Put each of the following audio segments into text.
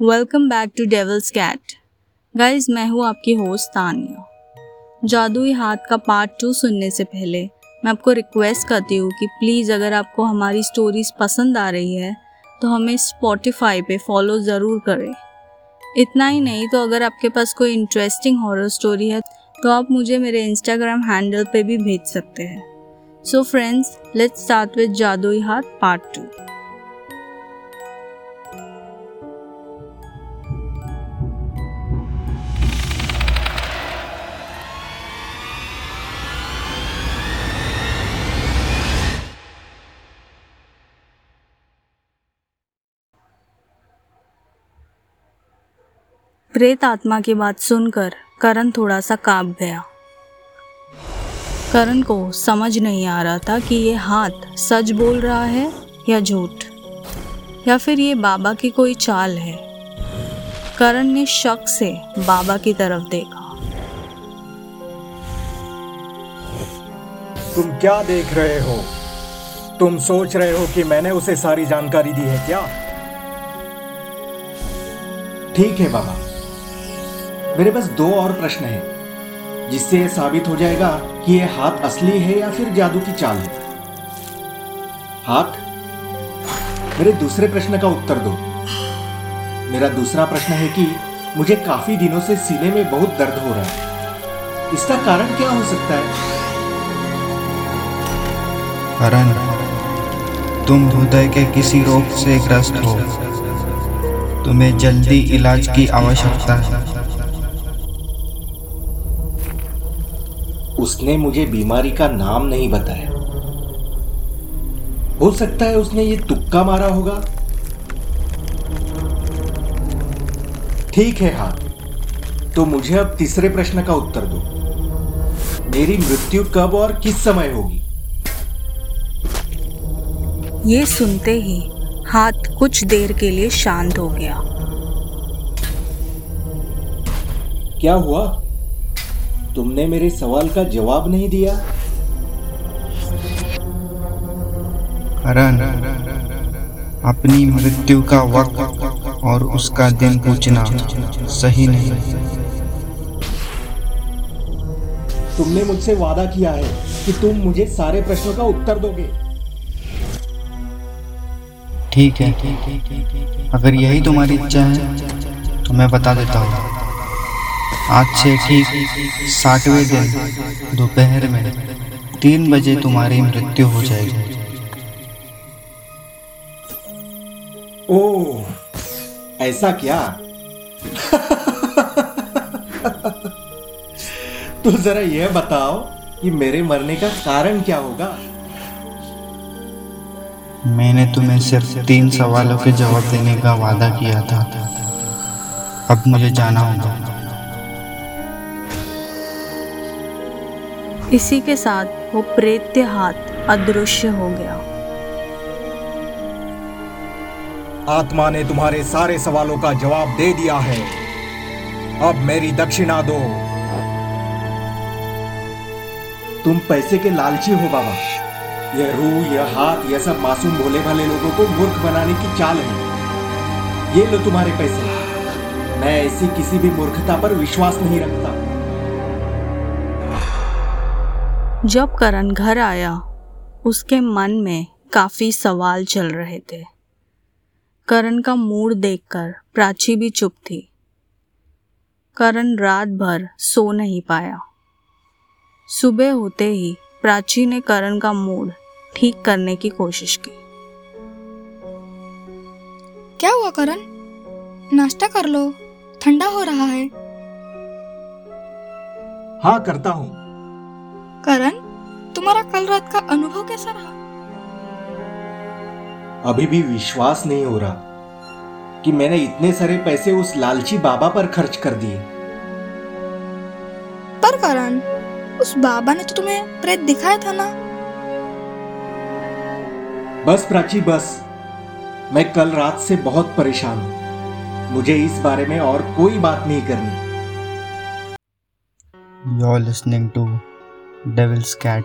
Welcome back to devil's cat guys मैं हूँ आपकी होस्ट तानिया। जादुई हाथ का पार्ट टू सुनने से पहले, मैं आपको रिक्वेस्ट करती हूँ कि प्लीज़ अगर आपको हमारी स्टोरीज पसंद आ रही है तो हमें स्पॉटिफाई पे फॉलो ज़रूर करें। इतना ही नहीं तो अगर आपके पास कोई इंटरेस्टिंग हॉरर स्टोरी है तो आप मुझे मेरे इंस्टाग्राम हैंडल पे भी भेज सकते हैं। So friends let's start with जादुई हाथ पार्ट टू प्रेत आत्मा की बात सुनकर करण थोड़ा सा काँप गया। करण को समझ नहीं आ रहा था कि ये हाथ सच बोल रहा है या झूठ, या फिर ये बाबा की कोई चाल है। करण ने शक से बाबा की तरफ़ देखा। तुम क्या देख रहे हो? तुम सोच रहे हो कि मैंने उसे सारी जानकारी दी है क्या? ठीक है बाबा। मेरे पास दो और प्रश्न हैं, जिससे यह साबित हो जाएगा कि यह हाथ असली है या फिर जादू की चाल है। हाथ, मेरे दूसरे प्रश्न का उत्तर दो। मेरा दूसरा प्रश्न है कि मुझे काफ़ी दिनों से सीने में बहुत दर्द हो रहा है। इसका कारण क्या हो सकता है? करण, तुम हृदय के किसी रोग से ग्रस्त हो। तुम्हें जल्दी इलाज की आवश्यकता है। उसने मुझे बीमारी का नाम नहीं बताया। हो सकता है उसने ये तुक्का मारा होगा। ठीक है हाथ तो मुझे अब तीसरे प्रश्न का उत्तर दो। मेरी मृत्यु कब और किस समय होगी? ये सुनते ही हाथ कुछ देर के लिए शांत हो गया। क्या हुआ? तुमने मेरे सवाल का जवाब नहीं दिया। करण अपनी मृत्यु का वक्त और उसका दिन पूछना सही नहीं। तुमने मुझसे वादा किया है कि तुम मुझे सारे प्रश्नों का उत्तर दोगे। ठीक है। अगर यही तुम्हारी इच्छा है तो मैं बता देता हूँ। आज से ठीक साठवें दिन दोपहर में तीन बजे तुम्हारी मृत्यु हो जाएगी। ओह ऐसा क्या? तो जरा यह बताओ कि मेरे मरने का कारण क्या होगा? मैंने तुम्हें सिर्फ़ तीन सवालों के जवाब देने का वादा किया था। अब मुझे जाना होगा। इसी के साथ वो प्रेत्य हाथ अदृश्य हो गया। आत्मा ने तुम्हारे सारे सवालों का जवाब दे दिया है। अब मेरी दक्षिणा दो। तुम पैसे के लालची हो, बाबा। यह रूह, यह हाथ, यह सब मासूम भोले भाले लोगों को मूर्ख बनाने की चाल है। ये लो तुम्हारे पैसे। मैं ऐसी किसी भी मूर्खता पर विश्वास नहीं रखता। जब करण घर आया उसके मन में काफ़ी सवाल चल रहे थे। करण का मूड देखकर प्राची भी चुप थी। करण रात भर सो नहीं पाया। सुबह होते ही प्राची ने करण का मूड ठीक करने की कोशिश की। क्या हुआ करण? नाश्ता कर लो ठंडा हो रहा है। हाँ करता हूँ। करण तुम्हारा कल रात का अनुभव कैसा रहा? अभी भी विश्वास नहीं हो रहा कि मैंने इतने सारे पैसे उस लालची बाबा पर खर्च कर दिए। पर करण उस बाबा ने तो तुम्हें प्रेत दिखाया था ना? बस प्राची बस। मैं कल रात से बहुत परेशान हूँ। मुझे इस बारे में और कोई बात नहीं करनी। You're listening to Devil's Cat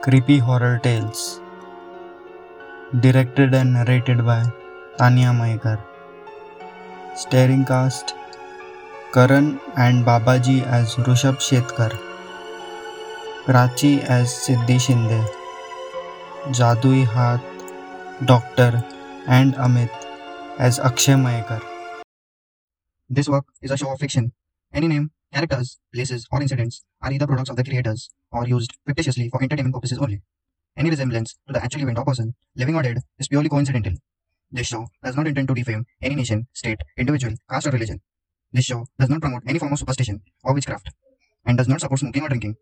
Creepy Horror Tales Directed and narrated by Tanya Maikar. Starring cast Karan and Babaji as Rushabh Shetkar. Prachi as Siddhi Shinde. Jadui Hath, Doctor and Amit as Akshay Maikar. This work is a show of fiction. Any name, characters, places, or incidents are either products of the creators or used fictitiously for entertainment purposes only. Any resemblance to the actual event or person, living or dead, is purely coincidental. This show does not intend to defame any nation, state, individual, caste, or religion. This show does not promote any form of superstition or witchcraft and does not support smoking or drinking.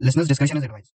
Listeners' discretion is advised.